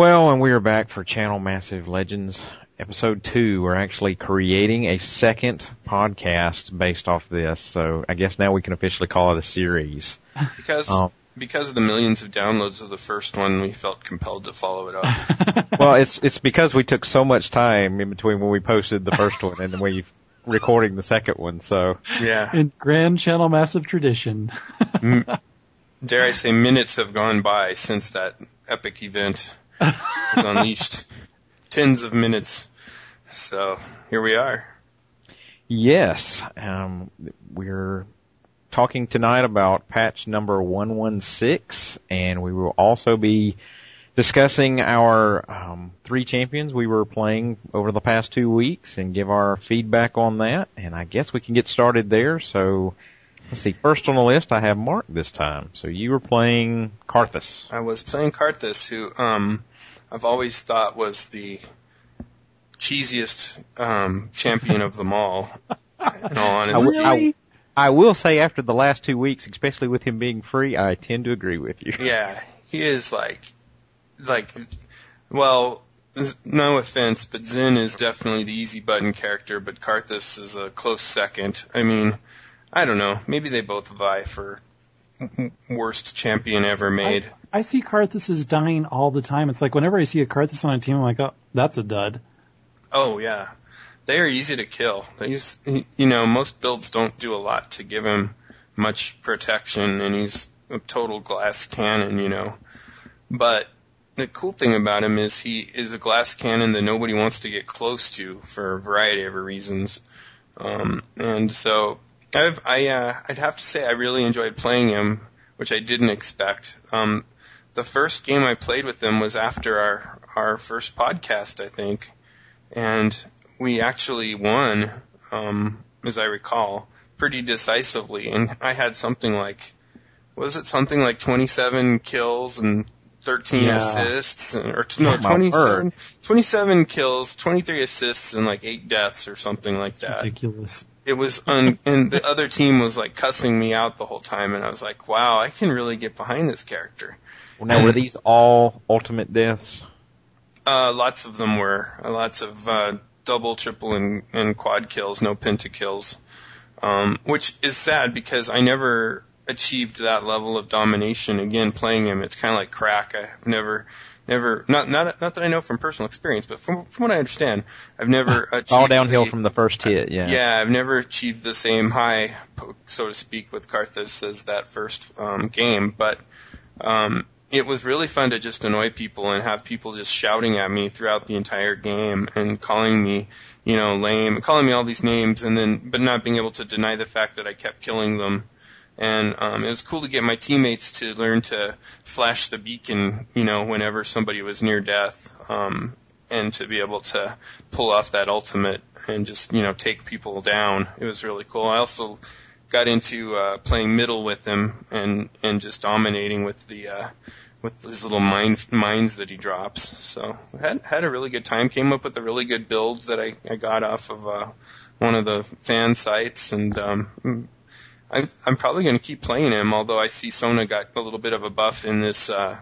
Well, and we are back for Channel Massive Legends episode two. We're actually creating a second podcast based off this, so I guess now we can officially call it a series. Because um, because of the millions of downloads of the first one, we felt compelled to follow it up. well, it's it's because we took so much time in between when we posted the first one and we recording the second one. So yeah, in grand channel massive tradition. Dare I say, minutes have gone by since that epic event was unleashed. Tens of minutes. So here we are. Yes, um, we're talking tonight about patch number 116, and we will also be discussing our um, three champions we were playing over the past two weeks and give our feedback on that. And I guess we can get started there. So let's see. First on the list, I have Mark this time. So you were playing Karthus. I was playing Karthus, who um, I've always thought was the cheesiest um, champion of them all. In all honesty. I, I, I will say after the last two weeks, especially with him being free, I tend to agree with you. Yeah, he is like, like, well, no offense, but Xin is definitely the easy button character, but Karthus is a close second. I mean, I don't know. Maybe they both vie for worst champion ever made. I, I see Karthus is dying all the time. It's like whenever I see a Karthus on a team, I'm like, oh, that's a dud. Oh yeah, they are easy to kill. He's, you know, most builds don't do a lot to give him much protection, and he's a total glass cannon, you know. But the cool thing about him is he is a glass cannon that nobody wants to get close to for a variety of reasons. Um, and so I've, I, uh, I'd have to say I really enjoyed playing him, which I didn't expect. Um, the first game I played with him was after our, our first podcast, I think and we actually won, um, as I recall, pretty decisively. And I had something like, was it something like 27 kills and 13 yeah. assists, or no, 27, 27 kills, 23 assists, and like eight deaths or something like that. Ridiculous. It was un, and the other team was like cussing me out the whole time, and I was like, wow, I can really get behind this character. Well, now were these all ultimate deaths? Uh, lots of them were. Uh, lots of uh, double, triple, and, and quad kills, no pentakills. Um, which is sad because I never achieved that level of domination. Again, playing him, it's kind of like crack. I've never, never, not not not that I know from personal experience, but from from what I understand, I've never achieved all downhill the, from the first hit. Yeah, yeah, I've never achieved the same high, so to speak, with Karthus as that first um, game. But um, it was really fun to just annoy people and have people just shouting at me throughout the entire game and calling me, you know, lame, calling me all these names, and then but not being able to deny the fact that I kept killing them. And um, it was cool to get my teammates to learn to flash the beacon, you know, whenever somebody was near death, um, and to be able to pull off that ultimate and just, you know, take people down. It was really cool. I also got into uh, playing middle with him and and just dominating with the uh, with his little mine mines that he drops. So had had a really good time. Came up with a really good build that I, I got off of uh, one of the fan sites, and um, I, I'm probably going to keep playing him. Although I see Sona got a little bit of a buff in this. Uh,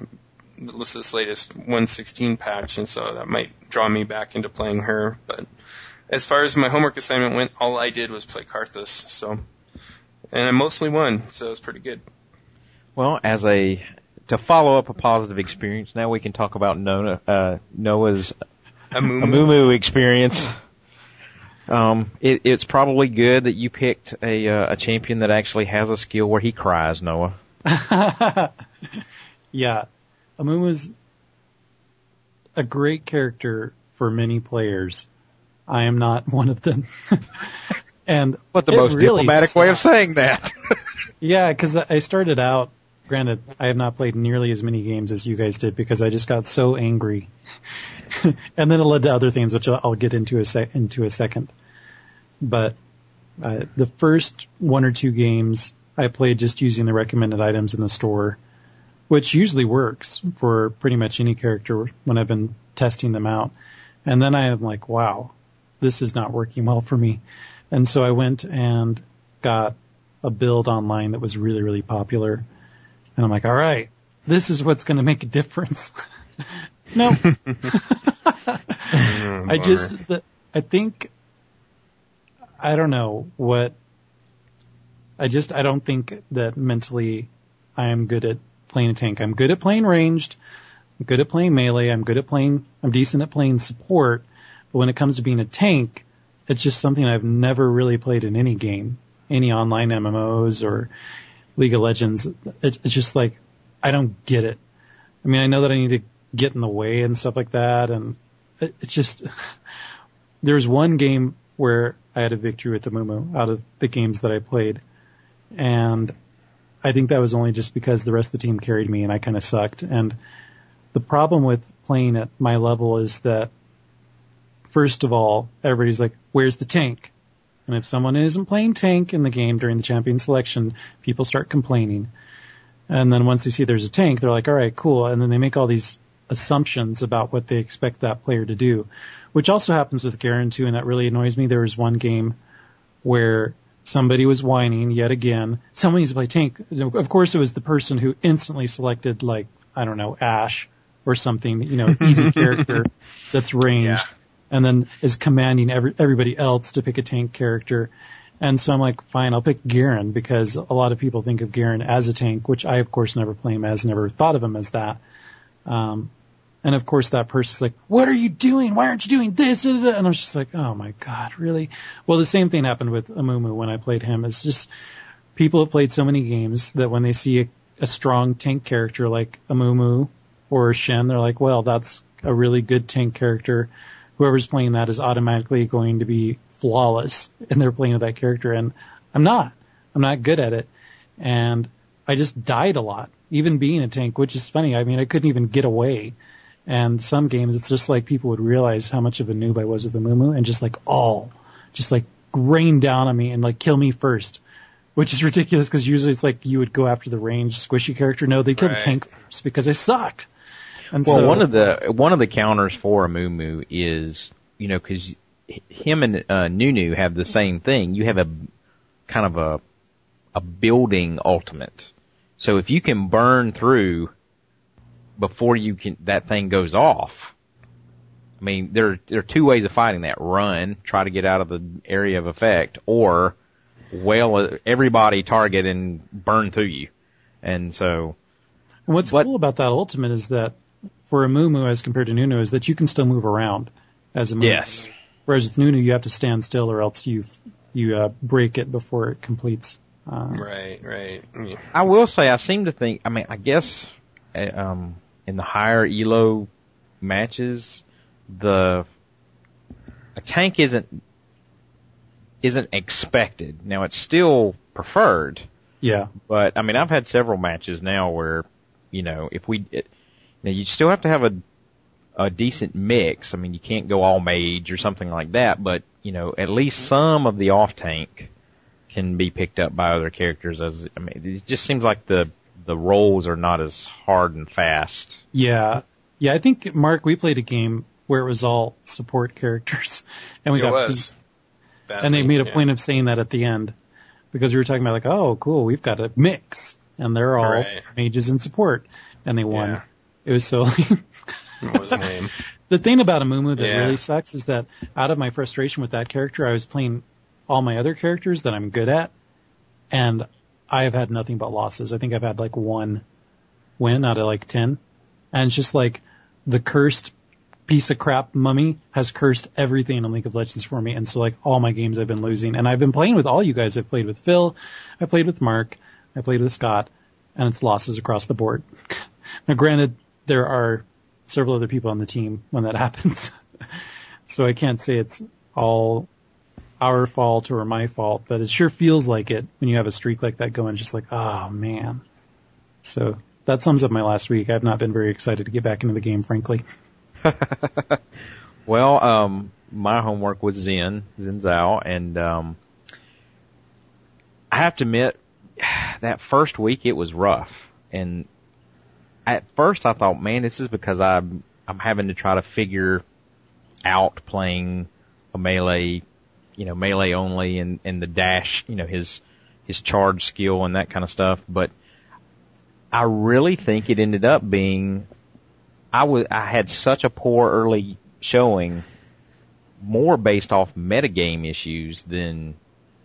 this latest 116 patch, and so that might draw me back into playing her. But as far as my homework assignment went, all I did was play Karthus. So, and I mostly won, so it was pretty good. Well, as a to follow up a positive experience, now we can talk about Noah, uh, Noah's Amumu, Amumu experience. Um, it, it's probably good that you picked a uh, a champion that actually has a skill where he cries, Noah. yeah, Amumu's a great character for many players. I am not one of them. and what the most really diplomatic sucks. way of saying that? yeah, because I started out granted, I have not played nearly as many games as you guys did because I just got so angry, and then it led to other things which I'll, get into a sec- into a second. But uh, the first one or two games I played just using the recommended items in the store, which usually works for pretty much any character when I've been testing them out. And then I am like, wow, this is not working well for me. And so I went and got a build online that was really, really popular and I'm like, all right, this is what's going to make a difference. No. Mm, I just, the, I think, I don't know what, I just, I don't think that mentally I am good at playing a tank. I'm good at playing ranged. I'm good at playing melee. I'm good at playing, I'm decent at playing support. But when it comes to being a tank, it's just something I've never really played in any game, any online MMOs or League of Legends. It, it's just like, I don't get it. I mean, I know that I need to get in the way and stuff like that. And it, it's just, there's one game where I had a victory with the Mumu out of the games that I played. And I think that was only just because the rest of the team carried me and I kind of sucked. And the problem with playing at my level is that, first of all, everybody's like, where's the tank? And if someone isn't playing tank in the game during the champion selection, people start complaining. And then once they see there's a tank, they're like, all right, cool. And then they make all these assumptions about what they expect that player to do, which also happens with Garen too. And that really annoys me. There was one game where somebody was whining yet again. Someone needs to play tank. Of course, it was the person who instantly selected like, I don't know, Ash or something, you know, easy character that's ranged Yeah. and then is commanding every, everybody else to pick a tank character. And so I'm like, fine, I'll pick Garen because a lot of people think of Garen as a tank, which I of course never play him as, never thought of him as that. Um, and of course that person's like, what are you doing? Why aren't you doing this? And I was just like, oh my God, really? Well, the same thing happened with Amumu when I played him. It's just people have played so many games that when they see a, a strong tank character like Amumu or Shen, they're like, well, that's a really good tank character. Whoever's playing that is automatically going to be flawless and they're playing with that character and I'm not. I'm not good at it. And I just died a lot, even being a tank, which is funny. I mean, I couldn't even get away. And some games, it's just like people would realize how much of a noob I was with the Mumu and just like all, just like rain down on me and like kill me first, which is ridiculous because usually it's like you would go after the ranged squishy character. No, they kill the tank first because I suck. And Well, so, one of the one of the counters for a Moo is you know because him and uh, Nunu have the same thing. You have a kind of a a building ultimate. So if you can burn through before you can that thing goes off. I mean, there there are two ways of fighting that: run, try to get out of the area of effect, or wail everybody target and burn through you. And so, And what's What- cool about that ultimate is that for Amumu as compared to Nunu is that you can still move around as Amumu. yes, Whereas with Nunu you have to stand still or else you you uh, break it before it completes. Uh, Right, right. Yeah. I will say I seem to think. I mean, I guess uh, um, in the higher elo matches, the a tank isn't isn't expected. Now it's still preferred, yeah. but I mean I've had several matches now where you know if we it, you, know, you still have to have a a decent mix. I mean you can't go all mage or something like that, but you know at least some of the off tank can be picked up by other characters. As I mean it just seems like the the roles are not as hard and fast. Yeah. Yeah, I think Mark, we played a game where it was all support characters, and we it got was. beat. and they made a yeah. point of saying that at the end because we were talking about like, oh, cool, we've got a mix, and they're all Right. mages and support, and they won. Yeah. It was so. lame. It was lame. the thing about Amumu that Yeah. really sucks is that out of my frustration with that character, I was playing all my other characters that I'm good at, and I have had nothing but losses. I think I've had like one win out of like ten, and it's just like the cursed piece of crap mummy has cursed everything in League of Legends for me, and so like all my games I've been losing, and I've been playing with all you guys. I've played with Phil, I played with Mark, I played with Scott, and it's losses across the board. now, granted, there are several other people on the team when that happens, so I can't say it's all our fault or my fault, but it sure feels like it when you have a streak like that going. Just like, oh man. So that sums up my last week. I've not been very excited to get back into the game, frankly. Well, um, my homework was Zen, Zen Zhao, and um, I have to admit, that first week it was rough. And at first I thought, man, this is because I'm I'm having to try to figure out playing a melee, you know, melee only, and and the dash, you know, his his charge skill and that kind of stuff. But I really think it ended up being I was I had such a poor early showing, more based off metagame issues than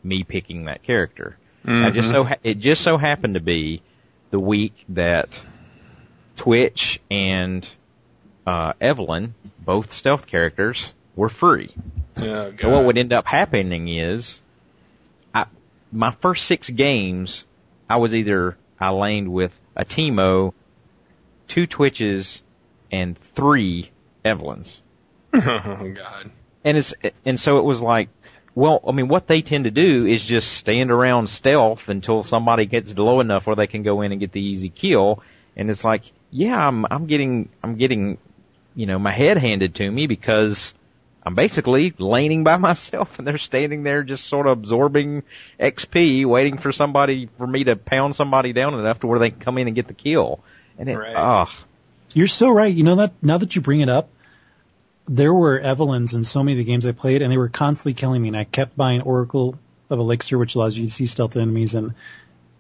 me picking that character. I just so ha- it just so happened to be the week that Twitch and uh, Evelynn, both stealth characters, were free. Oh, God. So what would end up happening is, I, my first six games, I was either I laned with a Teemo, two Twitches, and three Evelynns. oh, God. And it's and so it was like, well, I mean, what they tend to do is just stand around stealth until somebody gets low enough where they can go in and get the easy kill. And it's like, yeah, I'm I'm getting I'm getting, you know, my head handed to me because I'm basically laning by myself and they're standing there just sort of absorbing XP, waiting for somebody for me to pound somebody down enough to where they can come in and get the kill. And it, Right. ugh. You're so right. You know that now that you bring it up, there were Evelynns in so many of the games I played, and they were constantly killing me. And I kept buying Oracle of Elixir, which allows you to see stealth enemies, and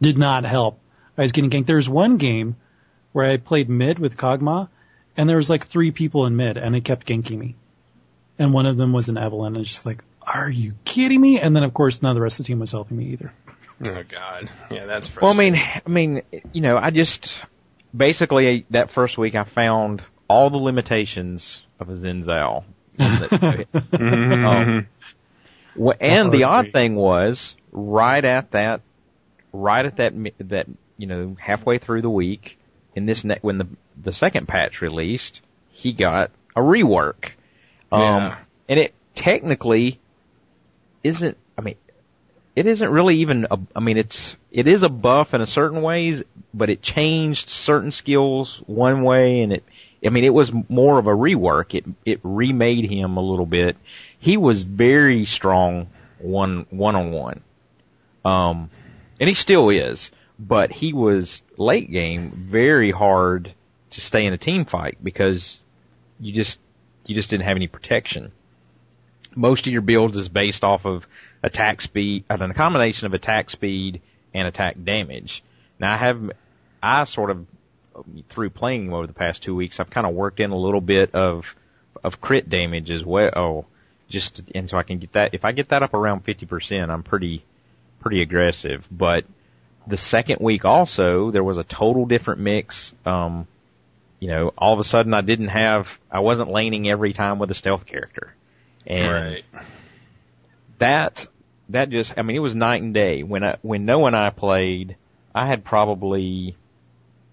did not help. I was getting ganked. There was one game where I played mid with Kog'Maw, and there was like three people in mid, and they kept ganking me. And one of them was an Evelynn, and it's just like, are you kidding me? And then of course none of the rest of the team was helping me either. Oh, God. Yeah, that's Well, I mean, I mean, you know, I just basically that first week I found all the limitations of a Xin Zhao. um, wh- and the odd thing was, right at that, right at that, that you know, halfway through the week, in this ne- when the the second patch released, he got a rework. Um, Yeah. and it technically isn't. I mean, it isn't really even. A, I mean, it's it is a buff in a certain ways, but it changed certain skills one way, and it. I mean, it was more of a rework. It it remade him a little bit. He was very strong one one on one, um, and he still is. But he was late game very hard to stay in a team fight because you just you just didn't have any protection. Most of your builds is based off of attack speed, uh, a combination of attack speed and attack damage. Now I have, I sort of, through playing over the past two weeks, I've kind of worked in a little bit of, of crit damage as well. Oh, just, and so I can get that, if I get that up around 50%, I'm pretty, pretty aggressive. But the second week also, there was a total different mix. Um, you know, all of a sudden I didn't have, I wasn't laning every time with a stealth character. And right. that, that just, I mean, it was night and day. When I, when Noah and I played, I had probably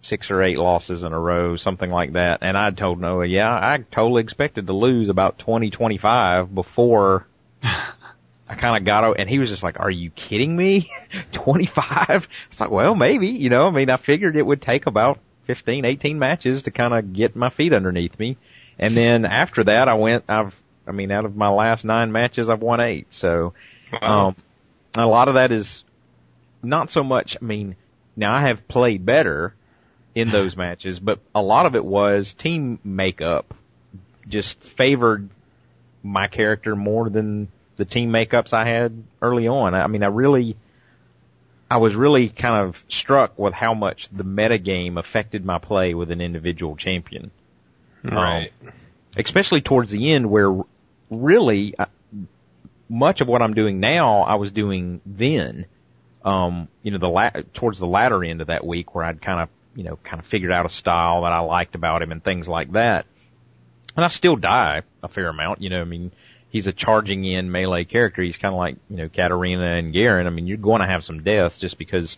six or eight losses in a row, something like that. And I told Noah, yeah, I totally expected to lose about 20, 25 before I kind of got out, and he was just like, "Are you kidding me? 25?" It's like, well, maybe, you know. I mean, I figured it would take about 15, 18 matches to kind of get my feet underneath me, and then after that, I went. I've, I mean, out of my last nine matches, I've won eight. So, um, a lot of that is not so much. I mean, now I have played better in those matches, but a lot of it was team makeup just favored my character more than the team makeups I had early on. I mean, I really, I was really kind of struck with how much the metagame affected my play with an individual champion. right. Especially towards the end where really uh, much of what I'm doing now, I was doing then. Um, you know, the la- towards the latter end of that week where I'd kind of, you know, kind of figured out a style that I liked about him and things like that. And I still die a fair amount, you know, I mean, he's a charging in melee character. He's kind of like, you know, Katarina and Garen. I mean, you're going to have some deaths just because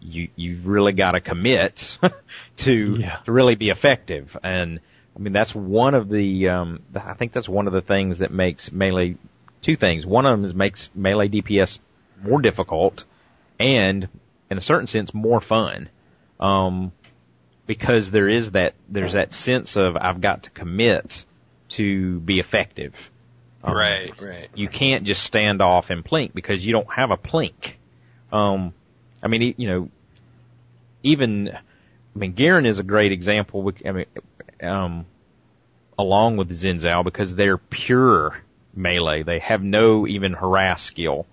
you, you've really got to commit to, Yeah. to really be effective. And I mean, that's one of the, um, I think that's one of the things that makes melee, two things. One of them is makes melee DPS more difficult and in a certain sense more fun. Um, because there is that, there's that sense of I've got to commit to be effective. Um, right. Right. you can't just stand off and plink because you don't have a plink. Um, I mean, you know, even, I mean, Garen is a great example. I mean, um, along with Xin Zhao because they're pure melee. They have no even harass skill.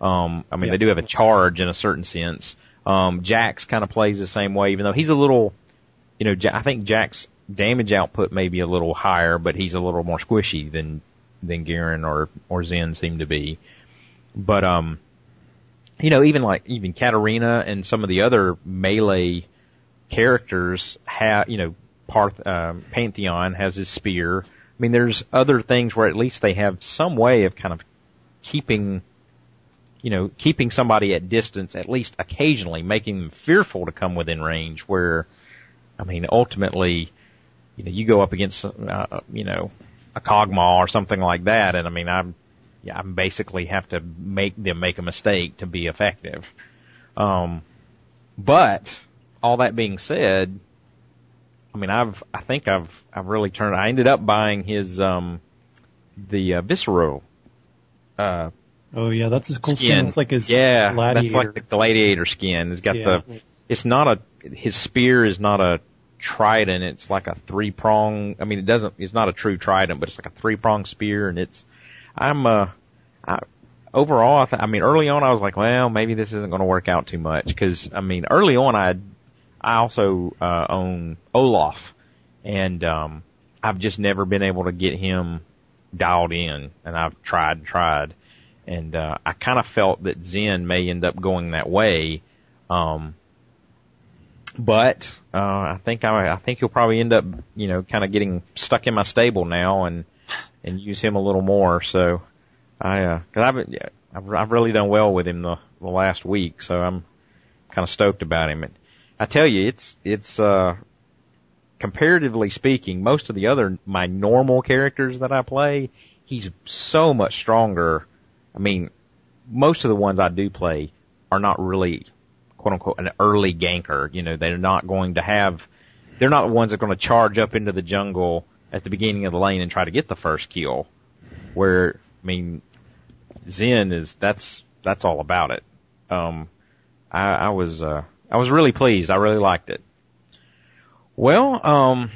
Um, I mean, Yeah. they do have a charge in a certain sense. Um, Jax kind of plays the same way, even though he's a little, you know, I think Jax damage output may be a little higher, but he's a little more squishy than than Garen or or Zen seem to be. But um, you know, even like even Katarina and some of the other melee characters have, you know, Parth, um, Pantheon has his spear. I mean, there's other things where at least they have some way of kind of keeping, you know, keeping somebody at distance, at least occasionally, making them fearful to come within range. Where, I mean, ultimately, you know, you go up against, uh, you know, a Kog'Maw or something like that, and I mean, I'm, yeah, I basically have to make them make a mistake to be effective. Um, but all that being said, I mean, I've, I think I've, I've really turned, I ended up buying his, um, the, uh, visceral, uh, Oh yeah, that's his cool skin. skin. It's like his yeah, gladiator. that's like the gladiator skin. It's got Yeah. the, it's not a, his spear is not a trident. It's like a three prong. I mean, it doesn't, it's not a true trident, but it's like a three prong spear and it's, I'm, uh, I, overall, I, th- I mean, early on I was like, well, maybe this isn't going to work out too much because, I mean, early on I, I also, uh, own Olaf and, um, I've just never been able to get him dialed in and I've tried and tried and uh, I kind of felt that Zen may end up going that way. Um, but uh, I think I, I think he'll probably end up, you know, kind of getting stuck in my stable now and and use him a little more. So I, uh, cause I've I've, I've really done well with him the the last week, so I'm kind of stoked about him. And I tell you, it's it's uh comparatively speaking, most of the other my normal characters that I play, he's so much stronger. I mean, most of the ones I do play are not really quote unquote an early ganker. You know, they're not going to have, they're not the ones that are going to charge up into the jungle at the beginning of the lane and try to get the first kill. Where, I mean, Zen is, that's, that's all about it. Um, I, I was, uh, I was really pleased. I really liked it. Well, um,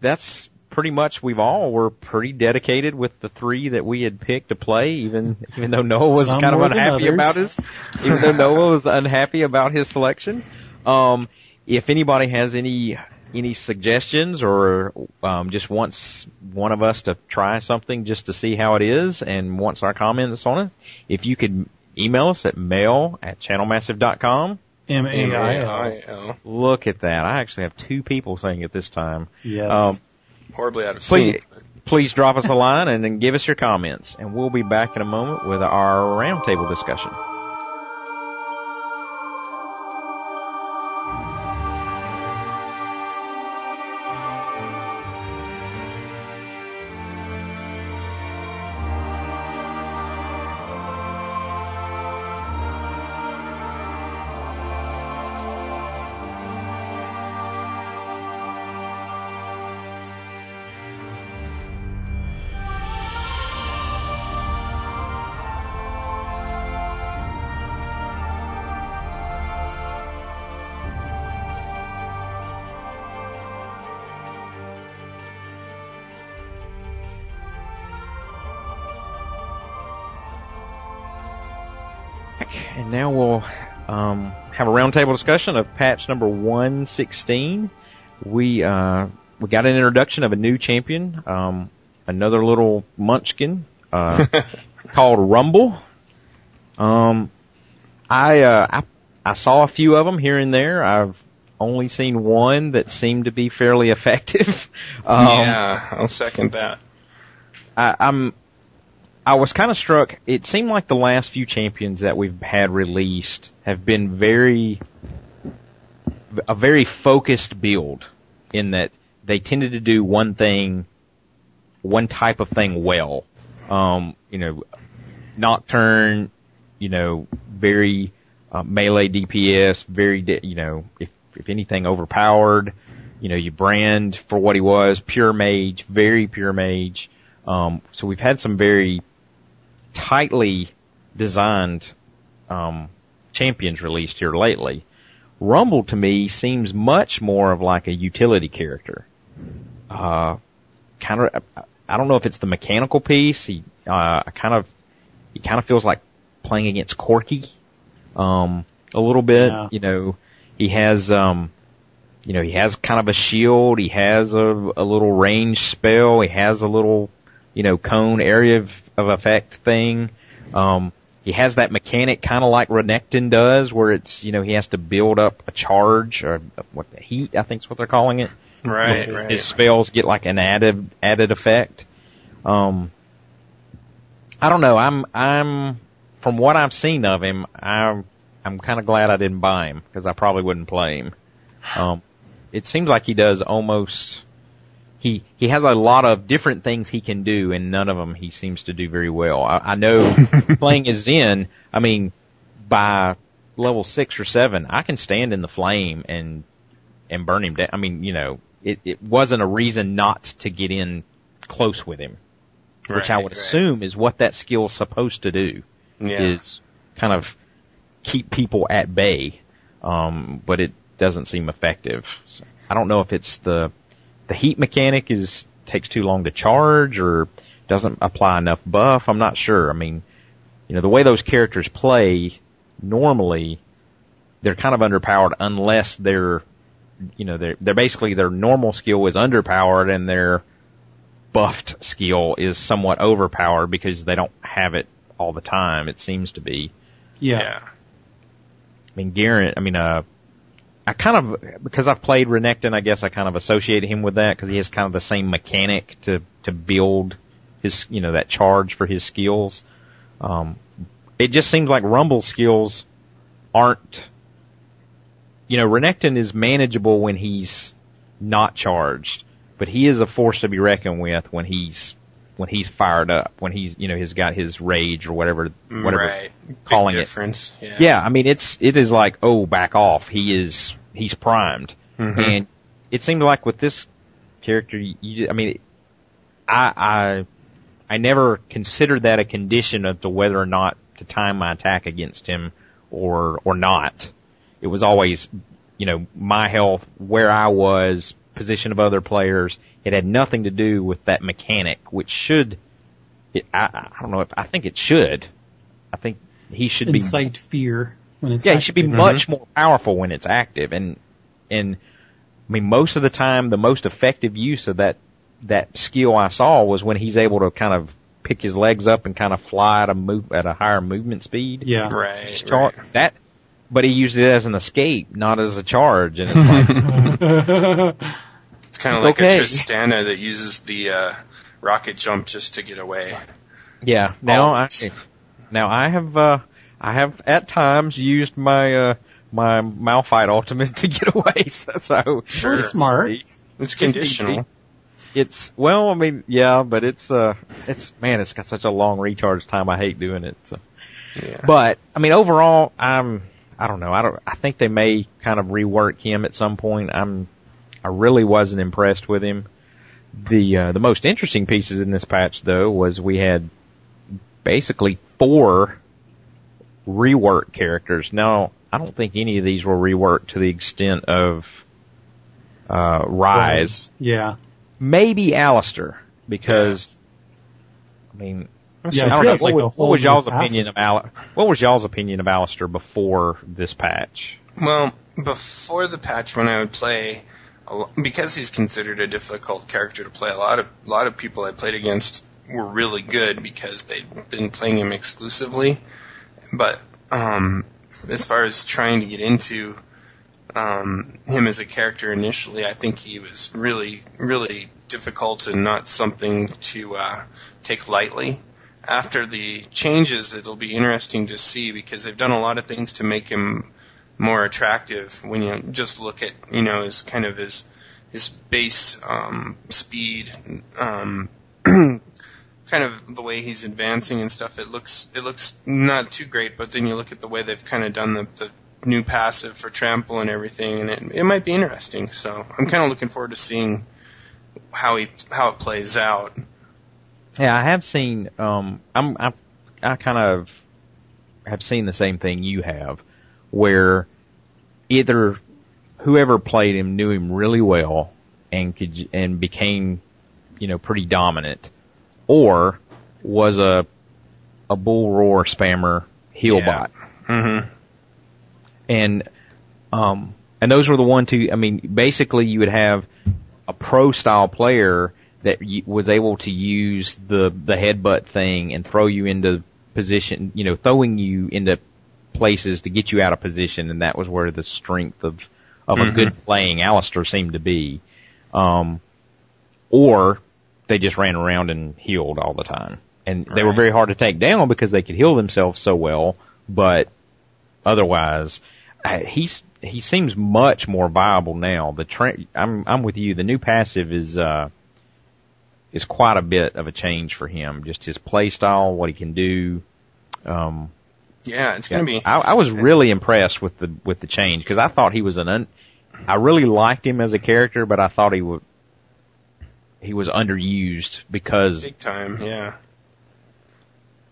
that's pretty much we've all were pretty dedicated with the three that we had picked to play, even even though Noah was Some kind of unhappy about his, even though Noah was unhappy about his selection. Um, if anybody has any any suggestions or um, just wants one of us to try something just to see how it is and wants our comments on it, if you could email us at mail at channelmassive.com. M A I L. M-A-I-L. Look at that. I actually have two people saying it this time. Yes. Um, Horribly out of Please, sync. please drop us a line and then give us your comments, and we'll be back in a moment with our roundtable discussion. Roundtable discussion of patch number 116. We uh, we got an introduction of a new champion, um, another little munchkin uh, called Rumble. Um, I, uh, I I saw a few of them here and there. I've only seen one that seemed to be fairly effective. Um, yeah, I'll second that. I, I'm I was kind of struck. It seemed like the last few champions that we've had released have been very a very focused build in that they tended to do one thing, one type of thing well. Um, you know, Nocturne, you know, very uh, melee DPS, very, you know, if if anything overpowered, you know, you brand for what he was, pure mage, very pure mage. Um, so we've had some very tightly designed um, champions released here lately. Rumble to me seems much more of like a utility character. Uh, kind of, I don't know if it's the mechanical piece. He, uh, kind of, he kind of feels like playing against Corki, um, a little bit. Yeah. You know, he has, um, you know, he has kind of a shield. He has a, a little range spell. He has a little, you know, cone area of, of effect thing. Um, he has that mechanic kind of like Renekton does, where it's you know he has to build up a charge or what the heat I think is what they're calling it. Right, his, right. his spells get like an added added effect. Um, I don't know. I'm I'm from what I've seen of him, I'm I'm kind of glad I didn't buy him because I probably wouldn't play him. Um, it seems like he does almost. He he has a lot of different things he can do, and none of them he seems to do very well. I, I know playing as Zen. I mean, by level six or seven, I can stand in the flame and and burn him down. I mean, you know, it it wasn't a reason not to get in close with him, which I would right. assume is what that skill's supposed to do Yeah. is kind of keep people at bay, um, but it doesn't seem effective. So I don't know if it's the the heat mechanic is takes too long to charge or doesn't apply enough buff. I'm not sure. I mean, you know, the way those characters play normally, they're kind of underpowered unless they're, you know, they're they're basically their normal skill is underpowered and their buffed skill is somewhat overpowered because they don't have it all the time. It seems to be. Yeah. yeah. I mean, Garrett. I mean, uh, I kind of because I've played Renekton, I guess I kind of associated him with that because he has kind of the same mechanic to to build his, you know, that charge for his skills. Um, it just seems like Rumble's skills aren't. You know, Renekton is manageable when he's not charged, but he is a force to be reckoned with when he's when he's fired up, when he's you know he's got his rage or whatever whatever right. Big calling it. Yeah. yeah, I mean it's it is like oh back off. He is he's primed, Mhm. and it seemed like with this character, you I mean, I I I never considered that a condition of to whether or not to time my attack against him or or not. It was always you know my health, where I was, position of other players. It had nothing to do with that mechanic, which should. It, I, I don't know if I think it should. I think he should be Incite fear when it's yeah, it should be active. much more powerful when it's active, and and I mean most of the time the most effective use of that that skill I saw was when he's able to kind of pick his legs up and kind of fly at a move at a higher movement speed. Yeah. Right. Char- right. That, but he used it as an escape, not as a charge, and it's like It's kind of like okay. a Tristana that uses the uh, rocket jump just to get away. yeah. Now I Always. now I have uh I have at times used my uh my Malphite ultimate to get away. So, so Sure. That's smart. It's conditional. It's well, I mean, yeah, but it's uh, it's man, it's got such a long recharge time. I hate doing it. So. Yeah. But I mean, overall, I'm I don't know. I don't. I think they may kind of rework him at some point. I'm I really wasn't impressed with him. The uh, the most interesting pieces in this patch though was we had basically four rework characters. Now I don't think any of these were reworked to the extent of uh, Ryze Yeah. maybe Alistar because I mean Yeah, I don't know. feels What, was- what was y'all's opinion of Al- What was y'all's opinion of Alistar before this patch? Well, before the patch, when I would play, a lo- because he's considered a difficult character to play, a lot of a lot of people I played against were really good because they'd been playing him exclusively. But um, as far as trying to get into um, him as a character initially, I think he was really, really difficult and not something to uh, take lightly. After the changes, it'll be interesting to see because they've done a lot of things to make him more attractive when you just look at you know his kind of his his base um, speed, um, kind of the way he's advancing and stuff. It looks it looks not too great, but then you look at the way they've kind of done the, the new passive for trample and everything, and it it might be interesting. So I'm kind of looking forward to seeing how he how it plays out. Yeah, I have seen. Um, I'm I, I kind of have seen the same thing you have, where either whoever played him knew him really well and could and became, you know, pretty dominant, or was a a bull roar spammer heel Yeah. bot. Mm-hmm. And um, and those were the one two. I mean, basically, you would have a pro style player that was able to use the the headbutt thing and throw you into position, you know, throwing you into places to get you out of position, and that was where the strength of of mm-hmm. a good playing Alistar seemed to be. Um, or they just ran around and healed all the time, and right. they were very hard to take down because they could heal themselves so well, but otherwise, he's he seems much more viable now. The tra- I'm I'm with you. The new passive is uh is quite a bit of a change for him. Just his play style, what he can do. Um, yeah, it's going to be. I, I was really impressed with the with the change because I thought he was an un. I really liked him as a character, but I thought he would. He was underused because big time. Yeah.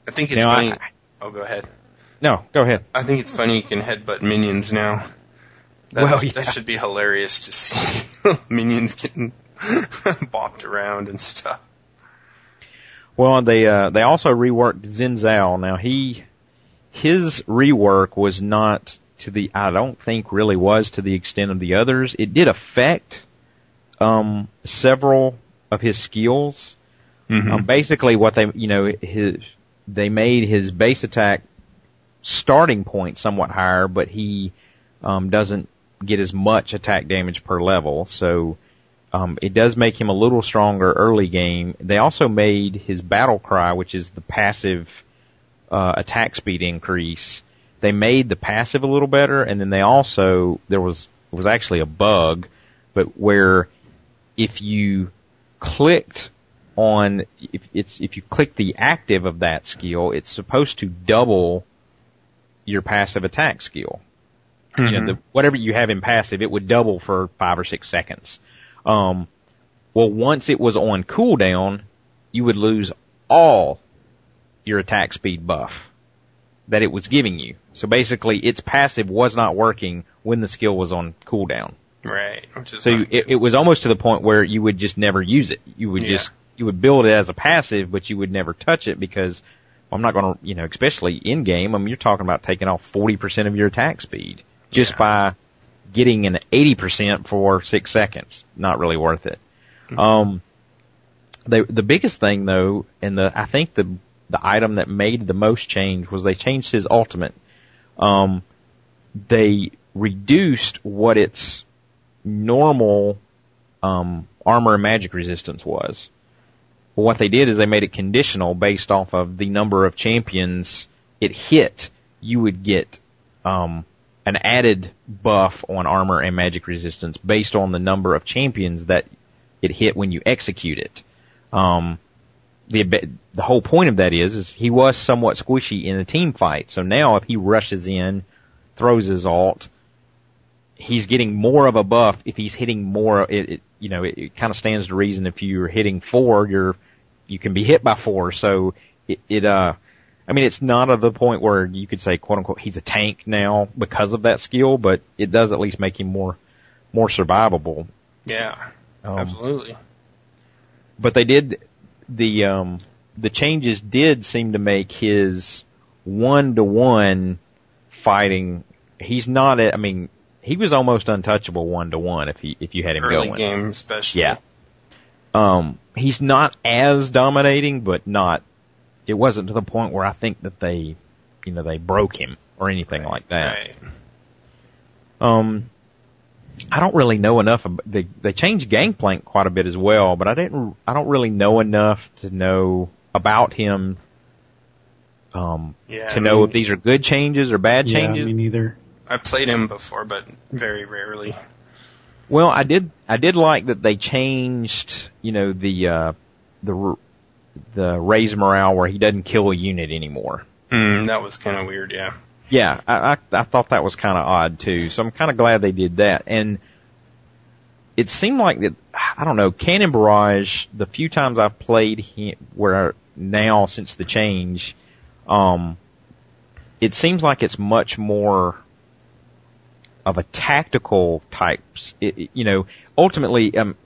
I think it's funny. I, oh, go ahead. No, go ahead. I think it's funny you can headbutt minions now. That, well, yeah. that should be hilarious to see minions getting bopped around and stuff. Well, they uh, they also reworked Xin Zhao. Now he his rework was not to the I don't think really was to the extent of the others. It did affect um, several of his skills. Mm-hmm. Um, basically, what they you know his they made his base attack starting point somewhat higher, but he um, doesn't get as much attack damage per level. So um, it does make him a little stronger early game. They also made his battle cry, which is the passive uh, attack speed increase. They made the passive a little better, and then they also there was was actually a bug, but where if you clicked on if it's if you click the active of that skill, it's supposed to double your passive attack skill. Mm-hmm. You know, mm-hmm. the, whatever you have in passive, it would double for five or six seconds. Um, well, once it was on cooldown, you would lose all your attack speed buff that it was giving you. So basically, its passive was not working when the skill was on cooldown. Right. so you, it, it, was almost to the point where you would just never use it. You would yeah. just you would build it as a passive, but you would never touch it because I'm not going to, you know, especially in game. I mean, you're talking about taking off 40% of your attack speed just yeah. by getting an 80% for six seconds. Not really worth it. Mm-hmm. Um, the the biggest thing though, and the I think the the item that made the most change was they changed his ultimate. Um, they reduced what its normal um, armor and magic resistance was. What they did is they made it conditional based off of the number of champions it hit. You would get um, an added buff on armor and magic resistance based on the number of champions that it hit when you execute it. Um, the the whole point of that is is he was somewhat squishy in a team fight. So now if he rushes in, throws his alt, he's getting more of a buff if he's hitting more. It, it you know it, it kind of stands to reason if you're hitting four, you're you can be hit by four. So it, it uh I mean, it's not at the point where you could say, quote unquote, he's a tank now because of that skill, but it does at least make him more, more survivable. Yeah, um, absolutely. But they did, the, um, the changes did seem to make his one to one fighting, he's not, I mean, he was almost untouchable one to one if he, if you had him Early going. game especially. Yeah. Um, he's not as dominating, but not it wasn't to the point where I think that they, you know, they broke him or anything right, like that. Right. Um, I don't really know enough. About, they they changed Gangplank quite a bit as well, but I didn't. I don't really know enough to know about him. Um, yeah, to I know mean, if these are good changes or bad changes. yeah, changes. Me neither. I played him before, but very rarely. Well, I did. I did like that they changed. You know the uh, the the raise morale where he doesn't kill a unit anymore. Mm, that was kind of weird, yeah. Yeah, I, I, I thought that was kind of odd too. So I'm kind of glad they did that. And it seemed like that, I don't know, Cannon Barrage, the few times I've played him, where now since the change, um, it seems like it's much more of a tactical type, it, you know, ultimately, um,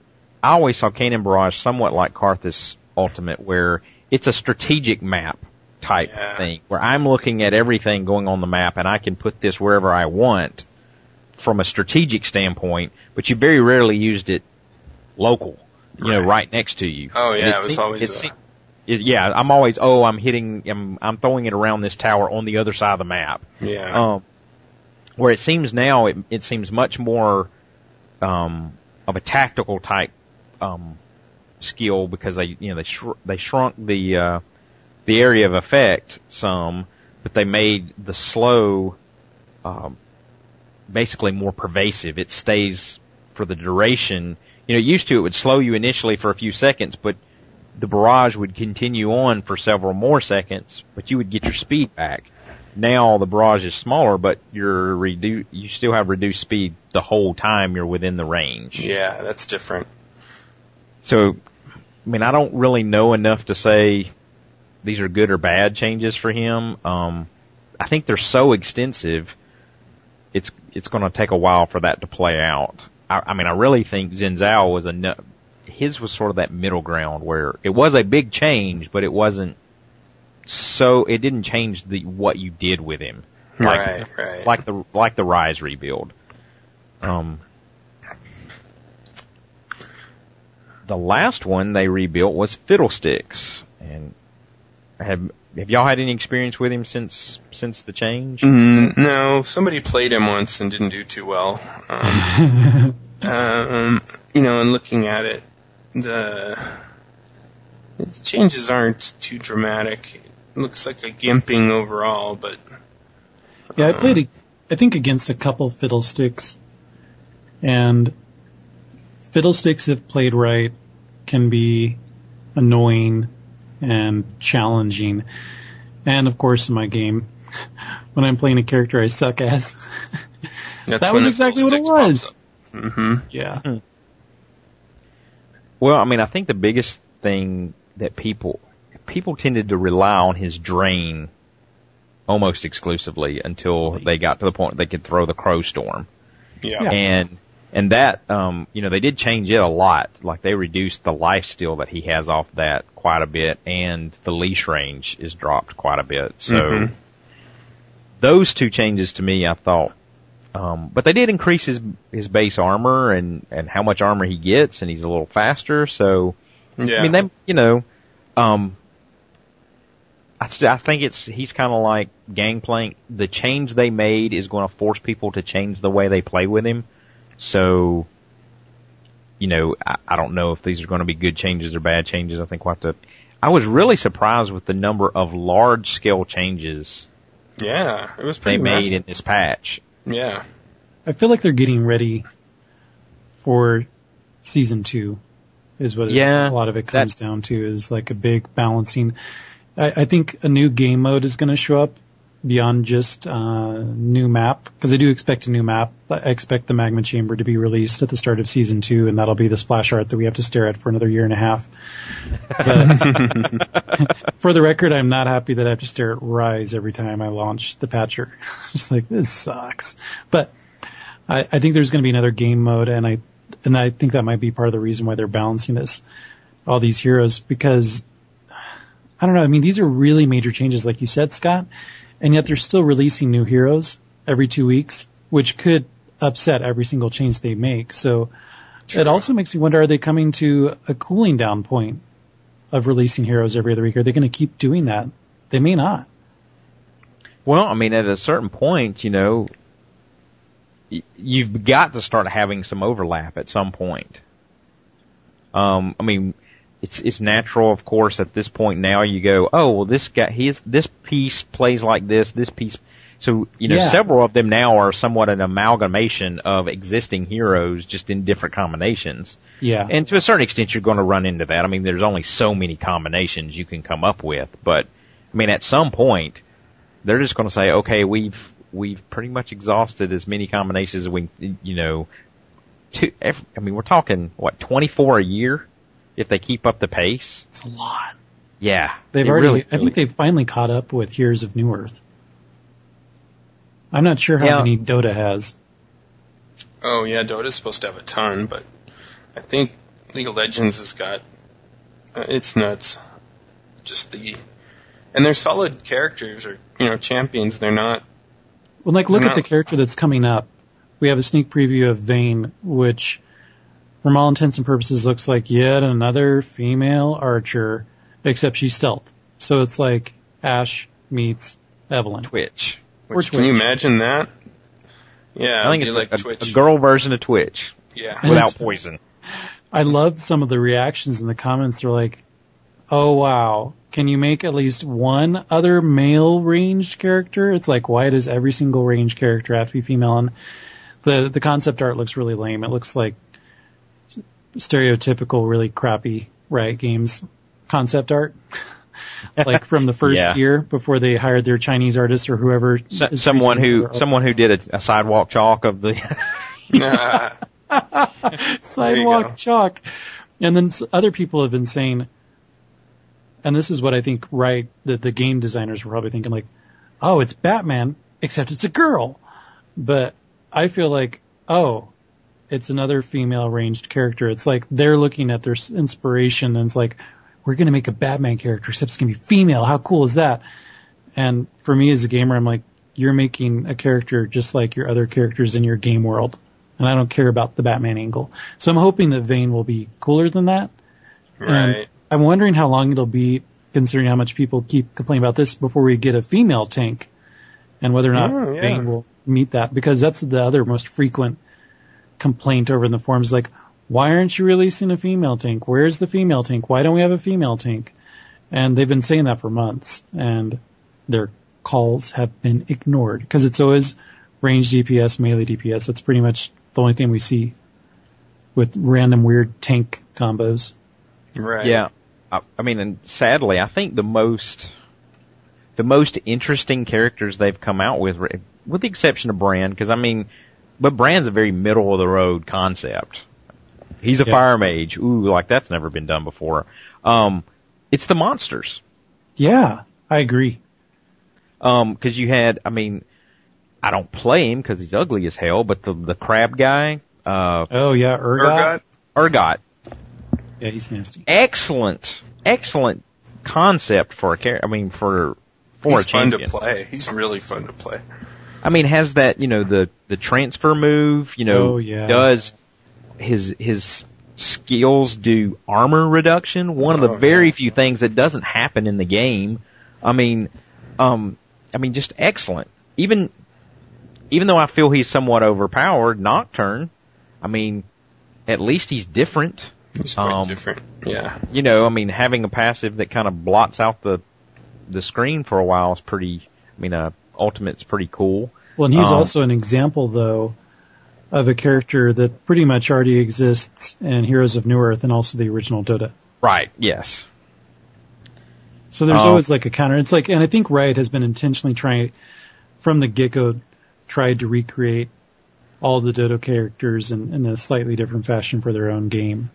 I always saw Cannon Barrage somewhat like Karthus Ultimate where it's a strategic map type yeah. thing where I'm looking at everything going on the map and I can put this wherever I want from a strategic standpoint, but you very rarely used it local, you know, Right. next to you. Oh, And yeah, it was seemed- always, it seemed- it- yeah, I'm always, oh, I'm hitting, I'm, I'm throwing it around this tower on the other side of the map. Yeah. Um, where it seems now, it, it seems much more um, of a tactical type um, skill because they, you know, they shr- they shrunk the uh, the area of effect some, but they made the slow um, basically more pervasive. It stays for the duration. You know, used to it would slow you initially for a few seconds, but the barrage would continue on for several more seconds, but you would get your speed back. Now the barrage is smaller, but you're redu- you still have reduced speed the whole time you're within the range. yeah, that's different. So, I mean, I don't really know enough to say these are good or bad changes for him. Um, I think they're so extensive. It's it's going to take a while for that to play out. I, I mean, I really think Xin Zhao was a his was sort of that middle ground where it was a big change, but it wasn't so it didn't change the what you did with him. Like, right, right. like the like the Ryze rebuild. Um, the last one they rebuilt was Fiddlesticks, and have have y'all had any experience with him since since the change? Mm, no, somebody played him once and didn't do too well. Um, um, you know, and looking at it, the, the changes aren't too dramatic. It looks like a gimping overall, but Yeah, I played, a, I think, against a couple fiddlesticks, and fiddlesticks, if played right, can be annoying and challenging. And of course, in my game, when I'm playing a character I suck as, that's That was exactly what it was. up. Mhm. yeah, Well, I mean, I think the biggest thing that people people tended to rely on his drain almost exclusively until they got to the point they could throw the crow storm. Yeah. Yeah. and and that um you know they did change it a lot like they reduced the life steal that he has off that quite a bit and the leash range is dropped quite a bit so Mhm. those two changes to me i thought um but they did increase his his base armor and and how much armor he gets and he's a little faster so Yeah. i mean they you know um I, st- I think it's he's kind of like Gangplank. The change they made is going to force people to change the way they play with him. So, you know, I, I don't know if these are going to be good changes or bad changes. I think we'll have to. I was really surprised with the number of large scale changes yeah, it was pretty they pretty made massive. in this patch. Yeah. I feel like they're getting ready for season two. Is what it- a lot of it comes down to is like a big balancing. I, I think a new game mode is going to show up beyond just uh, new map because I do expect a new map. I expect the magma chamber to be released at the start of season two, and that'll be the splash art that we have to stare at for another year and a half. For the record, I'm not happy that I have to stare at Ryze every time I launch the patcher. Just like this sucks. But I, I think there's going to be another game mode, and I and I think that might be part of the reason why they're balancing this, all these heroes, because I don't know. I mean, these are really major changes, like you said, Scott, and yet they're still releasing new heroes every two weeks, which could upset every single change they make. So it also makes me wonder: Are they coming to a cooling down point of releasing heroes every other week? Are they going to keep doing that? They may not. Well, I mean, at a certain point, you know, you've got to start having some overlap at some point. Um, I mean, it's it's natural, of course. At this point now, you go, oh, well, this guy, his this piece plays like this, this piece. So you know, Yeah. several of them now are somewhat an amalgamation of existing heroes, just in different combinations. Yeah. And to a certain extent, you're going to run into that. I mean, there's only so many combinations you can come up with, but I mean, at some point, they're just going to say, okay, we've we've pretty much exhausted as many combinations as we, you know, to. ev- I mean, we're talking what 24 a year if they keep up the pace. it's a lot. Yeah, They've already. really- I think they've finally caught up with Heroes of Newerth. I'm not sure how Yeah. many Dota has. Oh yeah, Dota's supposed to have a ton, but I think League of Legends has got uh, it's nuts. Just the and they're solid characters or you know champions. They're not. Well, like look No. at the character that's coming up we have a sneak preview of Vayne, which, from all intents and purposes, looks like yet another female archer, except she's stealth. So it's like Ashe meets Evelynn. Twitch. Which, can you imagine that? Yeah, I think it's like like a, Twitch. a girl version of Twitch Yeah. Without poison. I love some of the reactions in the comments. They're like, "Oh wow, can you make at least one other male ranged character?" It's like, why does every single ranged character have to be female? And the the concept art looks really lame. It looks like stereotypical, really crappy Riot Games concept art. like from the first Yeah. year before they hired their Chinese artist or whoever. So, someone who someone who did a, a sidewalk chalk of the sidewalk chalk. And then s- other people have been saying, and this is what I think, right, that the game designers were probably thinking like, oh, it's Batman, except it's a girl. But I feel like, oh, it's another female ranged character. It's like they're looking at their s- inspiration and it's like, we're going to make a Batman character, except it's going to be female. How cool is that? And for me as a gamer, I'm like, you're making a character just like your other characters in your game world. And I don't care about the Batman angle. So I'm hoping that Vayne will be cooler than that. right. I'm wondering how long it'll be, considering how much people keep complaining about this, before we get a female tank, and whether or not Oh, yeah. Vayne will meet that. Because that's the other most frequent complaint over in the forums, like, why aren't you releasing a female tank? Where's the female tank? Why don't we have a female tank? And they've been saying that for months, and their calls have been ignored because it's always range DPS, melee DPS. That's pretty much the only thing we see with random weird tank combos. Right. Yeah, I, I mean, and sadly, I think the most the most interesting characters they've come out with, with the exception of Brand, because I mean, but Brand's a very middle of the road concept. He's a Yeah. fire mage. Ooh, like that's never been done before. Um, it's the monsters. Yeah, I agree. Um, cause you had, I mean, I don't play him cause he's ugly as hell, but the, the crab guy, uh, Oh yeah, Urgot. Urgot? Urgot, Yeah, he's nasty. excellent, excellent concept for a character. I mean, for, for He's a fun to play. He's really fun to play. I mean, has that, you know, the, the transfer move, you know, Oh, yeah. does his, his skills do armor reduction? One of the Oh, very yeah. few things that doesn't happen in the game. I mean, um, I mean, just excellent. Even, even though I feel he's somewhat overpowered, Nocturne, I mean, at least he's different. He's quite Um, different. Yeah. You know, I mean, having a passive that kind of blots out the, the screen for a while is pretty, I mean, uh, Ultimate's pretty cool. Well, and he's Um, also an example though of a character that pretty much already exists in Heroes of Newerth and also the original Dota. Right. Yes. So there's Oh. always like a counter. It's like, and I think Riot has been intentionally trying, from the get-go, tried to recreate all the Dota characters in, in a slightly different fashion for their own game.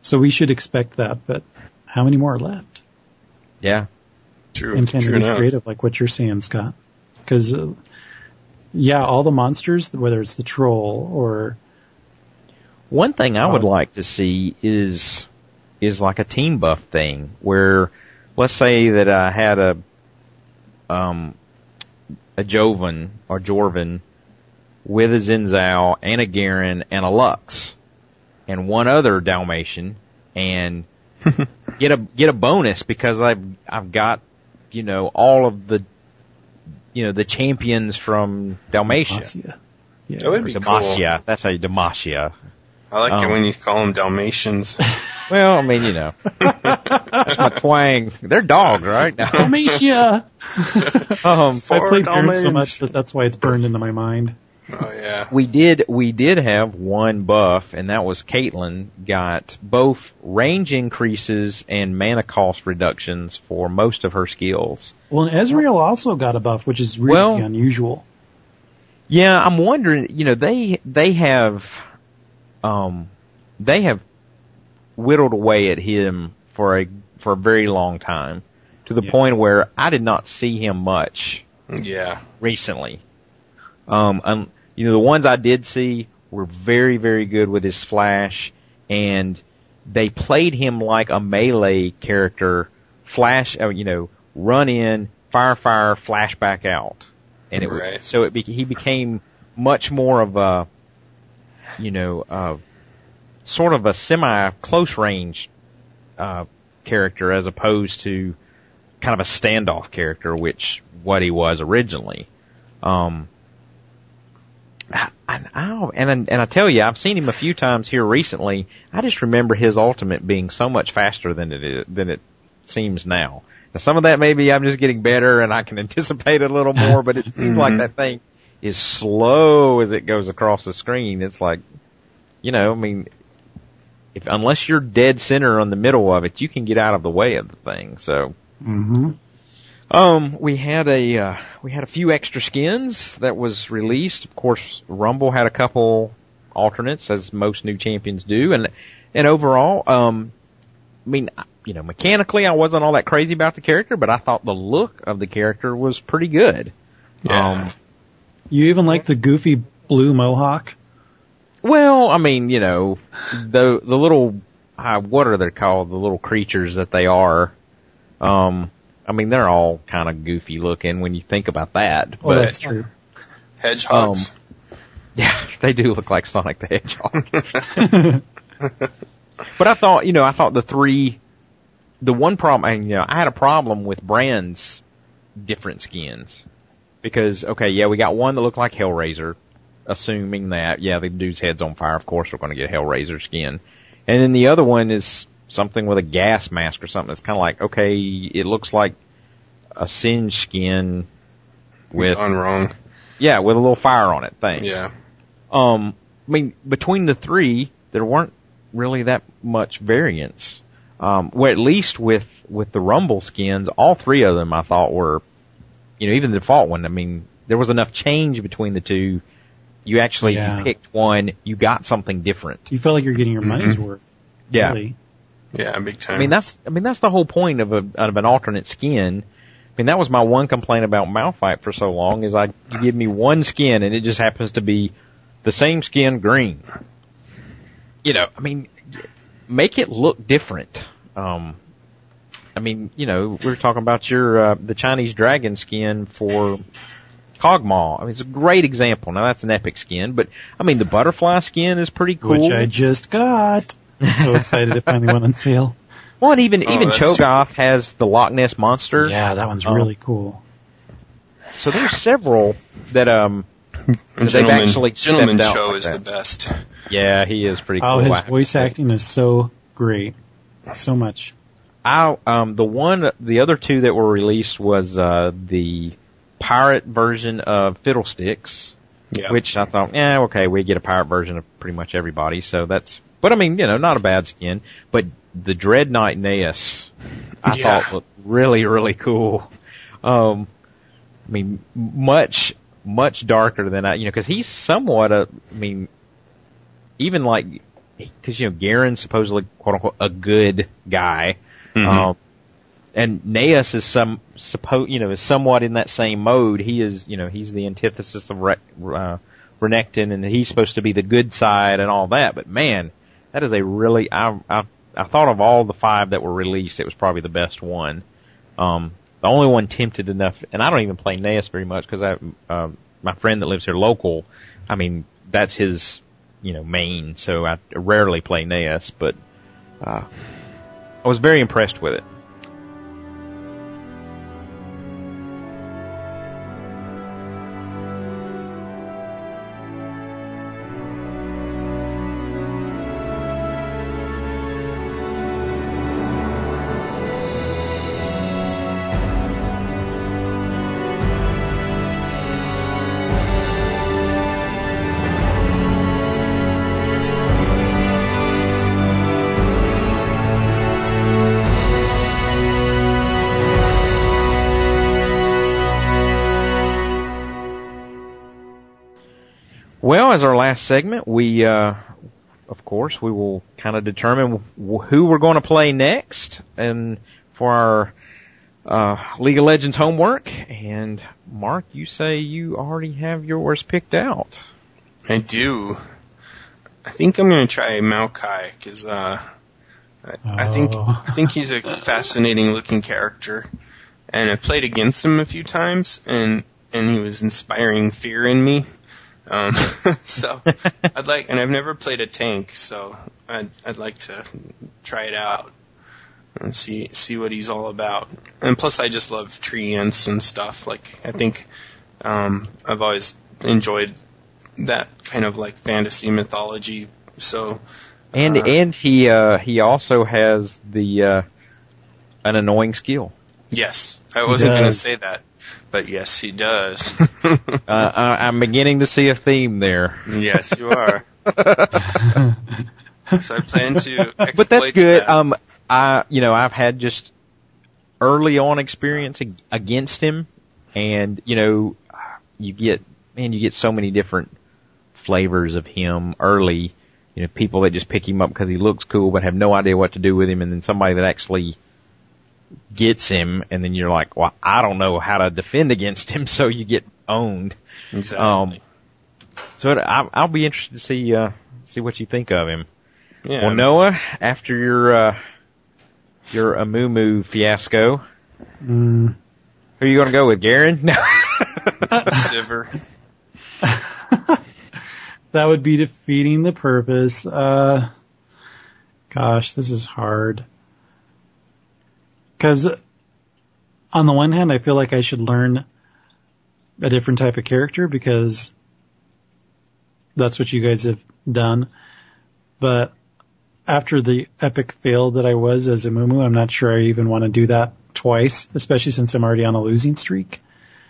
So we should expect that, but how many more are left? Yeah. True. and can True be enough. creative, like what you're saying, Scott. Because, uh, yeah, all the monsters, whether it's the troll or One thing I would Uh, like to see is is like a team buff thing where let's say that I had a um a Joven or Jorvin with a Xin Zhao and a Garen and a Lux and one other Dalmatian and get a get a bonus because I've I've got you know all of the you know the champions from Dalmatia. Demacia. Yeah. That would be cool. Demacia. That's how you Demacia. I like it Um, when you call them Dalmatians. Well, I mean, you know, that's my twang. They're dogs, right? Dalmatia! um, I Four played Garen so much that that's why it's burned into my mind. Oh yeah. we did, we did have one buff, and that was Caitlyn got both range increases and mana cost reductions for most of her skills. Well, and Ezreal also got a buff, which is really Well- unusual. Yeah, I'm wondering, you know, they, they have, um, they have whittled away at him for a, for a very long time to the Yeah. point where I did not see him much Yeah. recently. Um, um, you know, the ones I did see were very, very good with his flash, and they played him like a melee character. Flash, uh, you know, run in, fire, fire, flash back out, and it was so it be, he became much more of a you know, uh, sort of a semi close range uh, character as opposed to kind of a standoff character, which what he was originally. Um, I, I, and and I tell you, I've seen him a few times here recently. I just remember his ultimate being so much faster than it is, than it seems now. Now some of that maybe I'm just getting better and I can anticipate a little more, but it seems mm-hmm. like that thing is slow as it goes across the screen. It's like, you know, I mean, if unless you're dead center on the middle of it, you can get out of the way of the thing. So, mm-hmm. Um, we had a uh, we had a few extra skins that was released. Of course, Rumble had a couple alternates, as most new champions do, and and overall, um, I mean, you know, mechanically, I wasn't all that crazy about the character, but I thought the look of the character was pretty good. Yeah. Um, you even like the goofy blue mohawk? Well, I mean, you know, the the little uh, what are they called? The little creatures that they are. Um, I mean, they're all kind of goofy looking when you think about that. Well, but, that's true. Hedgehogs. Um, yeah, they do look like Sonic the Hedgehog. but I thought, you know, I thought the three, the one problem, and, you know, I had a problem with Brand's different skins because okay, yeah, we got one that looked like Hellraiser, assuming that yeah, the dude's head's on fire. Of course, we're going to get Hellraiser skin, and then the other one is something with a gas mask or something. It's kind of like okay, it looks like a singe skin with on wrong. Yeah, with a little fire on it. Thanks. Yeah. Um, I mean, between the three, there weren't really that much variance. Um, well, at least with with the Rumble skins, all three of them I thought were you know, even the default one, I mean, there was enough change between the two. You actually yeah. you picked one, you got something different. You felt like you're getting your money's mm-hmm. worth. Yeah. Really. Yeah, big time. I mean, that's I mean that's the whole point of a of an alternate skin. I mean, that was my one complaint about Malphite for so long is I you give me one skin and it just happens to be the same skin green. You know, I mean, make it look different. Um, I mean, you know, we were talking about your uh, the Chinese dragon skin for Kog'Maw. I mean, it's a great example. Now that's an epic skin, but I mean, the butterfly skin is pretty cool. Which I just got. I'm so excited it finally went on sale. Well, and even oh, even Cho'Gath has the Loch Ness monster. Yeah, that one's um, really cool. So there's several that um that they've actually Gentleman Cho like is that. the best. Yeah, he is pretty oh, cool. Oh, his voice acting is so great, so much. I um the one the other two that were released was uh the pirate version of Fiddlesticks. Yeah. Which I thought, yeah, okay, we get a pirate version of pretty much everybody, so that's but I mean, you know, not a bad skin. But the Dread Knight Nasus I yeah. thought looked really, really cool. Um I mean much much darker than I you know, because he's somewhat a I mean even like because you know Garen's supposedly quote unquote a good guy. Mm-hmm. Um, and Nasus is some suppose you know is somewhat in that same mode. He is you know he's the antithesis of Re- uh, Renekton, and he's supposed to be the good side and all that. But man, that is a really I I I thought of all the five that were released, it was probably the best one. Um, the only one tempted enough, and I don't even play Nasus very much because I uh, my friend that lives here local. I mean that's his you know main, so I rarely play Nasus, but. Uh, I was very impressed with it. Last segment, we, uh, of course, we will kind of determine who we're going to play next, and for our uh, League of Legends homework. And Mark, you say you already have yours picked out. I do. I think I'm going to try Maokai because uh, I, oh. I think oh. I think he's a fascinating looking character, and I played against him a few times, and and he was inspiring fear in me Um, so I'd like, and I've never played a tank, so I'd I'd like to try it out and see see what he's all about. And plus, I just love treants and stuff. Like I think um, I've always enjoyed that kind of like fantasy mythology. So And uh, and he uh he also has the uh an annoying skill. yes, I wasn't going to say that, but yes, he does. Uh, I, I'm beginning to see a theme there. yes, you are. so I plan to. But that's good. that. Um, I you know I've had just early on experience ag- against him, and you know you get man you get so many different flavors of him early. You know people that just pick him up because he looks cool but have no idea what to do with him, and then somebody that actually gets him, and then you're like, well I don't know how to defend against him, so you get owned. exactly. Um, so it, I, I'll be interested to see uh, see what you think of him. yeah. Well, Noah, after your uh, your Amumu fiasco, Mm, who are you going to go with, Garen? No. Sivir. that would be defeating the purpose. Uh, gosh, this is hard. Because on the one hand, I feel like I should learn a different type of character because that's what you guys have done. But after the epic fail that I was as Amumu, I'm not sure I even want to do that twice, especially since I'm already on a losing streak.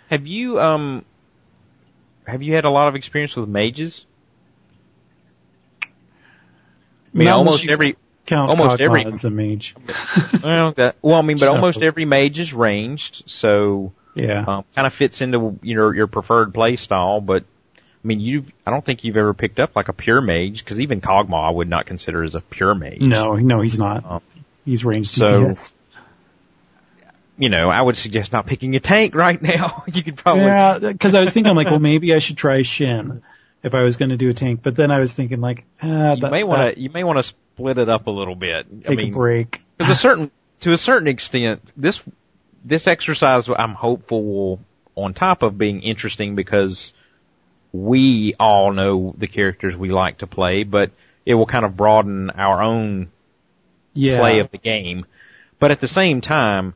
have you um have you had a lot of experience with mages? I mean, Not almost you every Count almost every- a mage. well, that, well, I mean, but So- almost every mage is ranged, so Yeah. um, kind of fits into your your preferred play style. But I mean, you I don't think you've ever picked up like a pure mage because even Kog'Maw I would not consider as a pure mage. No, no, he's not. Um, he's ranged so- DPS. you know, I would suggest not picking a tank right now. you could probably Yeah, because I was thinking like, well, maybe I should try Shen if I was going to do a tank. But then I was thinking like, ah, you that, may want that- to you may want to split it up a little bit. I take mean, a break. to a certain to a certain extent, this this exercise I'm hopeful will, on top of being interesting because we all know the characters we like to play, but it will kind of broaden our own Yeah, play of the game. But at the same time,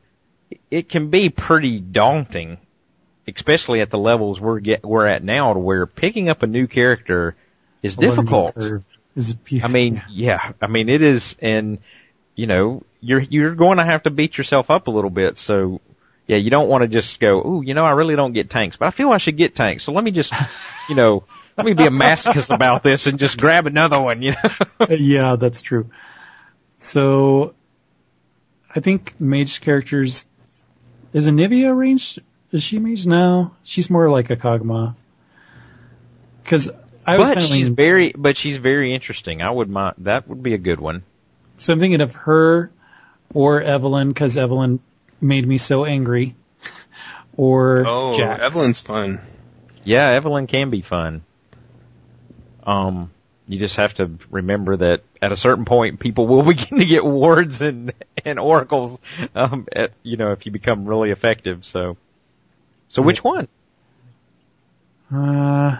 it can be pretty daunting, especially at the levels we're get we're at now, to where picking up a new character is difficult. Is I mean, yeah, I mean it is, and you know, you're you're going to have to beat yourself up a little bit. So, yeah, you don't want to just go, oh, you know, I really don't get tanks, but I feel I should get tanks. So let me just, you know, let me be a masochist about this and just grab another one. You know, yeah, that's true. So, I think mage characters is Anivia ranged? Is she mage? No, she's more like a Kog'Maw. Because I was but kind of she's very, but she's very interesting. I would mind that would be a good one. So I'm thinking of her or Evelynn because Evelynn made me so angry. Or Oh, Jax. Evelynn's fun. Yeah, Evelynn can be fun. Um, you just have to remember that at a certain point, people will begin to get wards and and oracles. Um, at, you know, if you become really effective. So, so which one? Uh,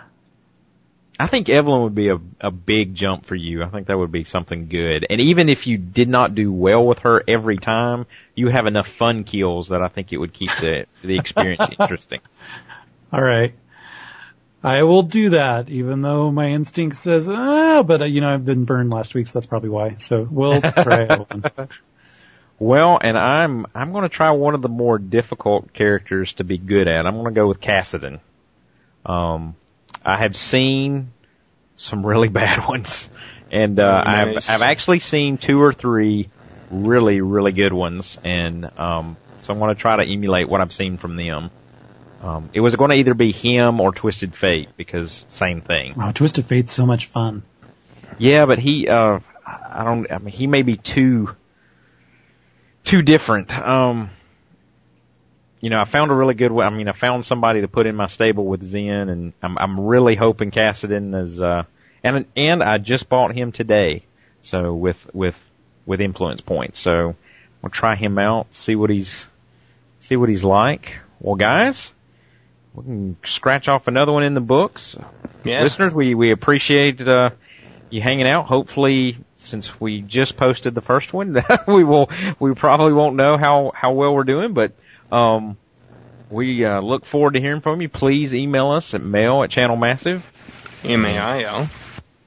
I think Evelynn would be a a big jump for you. I think that would be something good. And even if you did not do well with her every time, you have enough fun kills that I think it would keep the the experience interesting. all right. I will do that, even though my instinct says, ah, but uh, you know, I've been burned last week, so that's probably why. So we'll try Evelynn. Well, and I'm I'm going to try one of the more difficult characters to be good at. I'm going to go with Kassadin. Um, I have seen some really bad ones, and uh, nice. I've I've actually seen two or three really really good ones, and um, so I'm going to try to emulate what I've seen from them. Um, it was going to either be him or Twisted Fate because same thing. Oh, Twisted Fate's so much fun. Yeah, but he, uh, I don't, I mean, he may be too, too different. Um, you know, I found a really good one. I mean, I found somebody to put in my stable with Zen and I'm, I'm really hoping Kassadin is, uh, and, and I just bought him today. So with, with, with influence points. So we'll try him out, see what he's, see what he's like. Well guys, we can scratch off another one in the books. Yeah. Listeners, we we appreciate uh, you hanging out. Hopefully, since we just posted the first one, we will we probably won't know how how well we're doing, but um, we uh, look forward to hearing from you. Please email us at mail at Channel Massive. M A I L.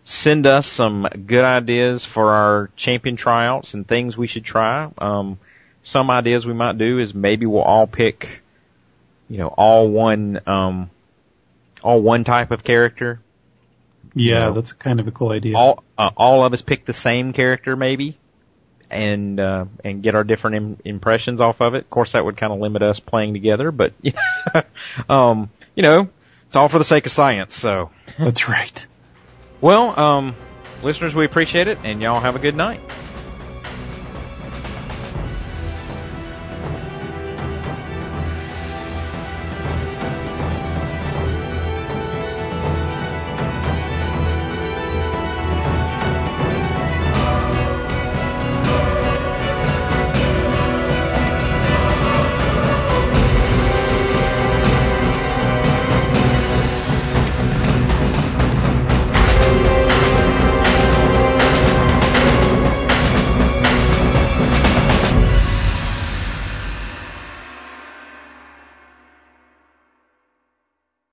Send us some good ideas for our champion tryouts and things we should try. Um, some ideas we might do is maybe we'll all pick, you know, all one, um, all one type of character. Yeah, No. that's kind of a cool idea. All, uh, all of us pick the same character maybe. And, uh, and get our different Im- impressions off of it. Of course that would kind of limit us playing together, but, um, you know, it's all for the sake of science, so. That's right. Well, um, listeners, we appreciate it, and y'all have a good night.